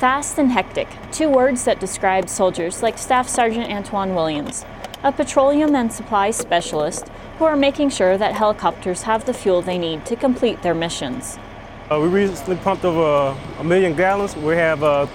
Fast and hectic, two words that describe soldiers like Staff Sergeant Antoine Williams, a petroleum and supply specialist who are making sure that helicopters have the fuel they need to complete their missions. Uh, we recently pumped over a million gallons. We have uh,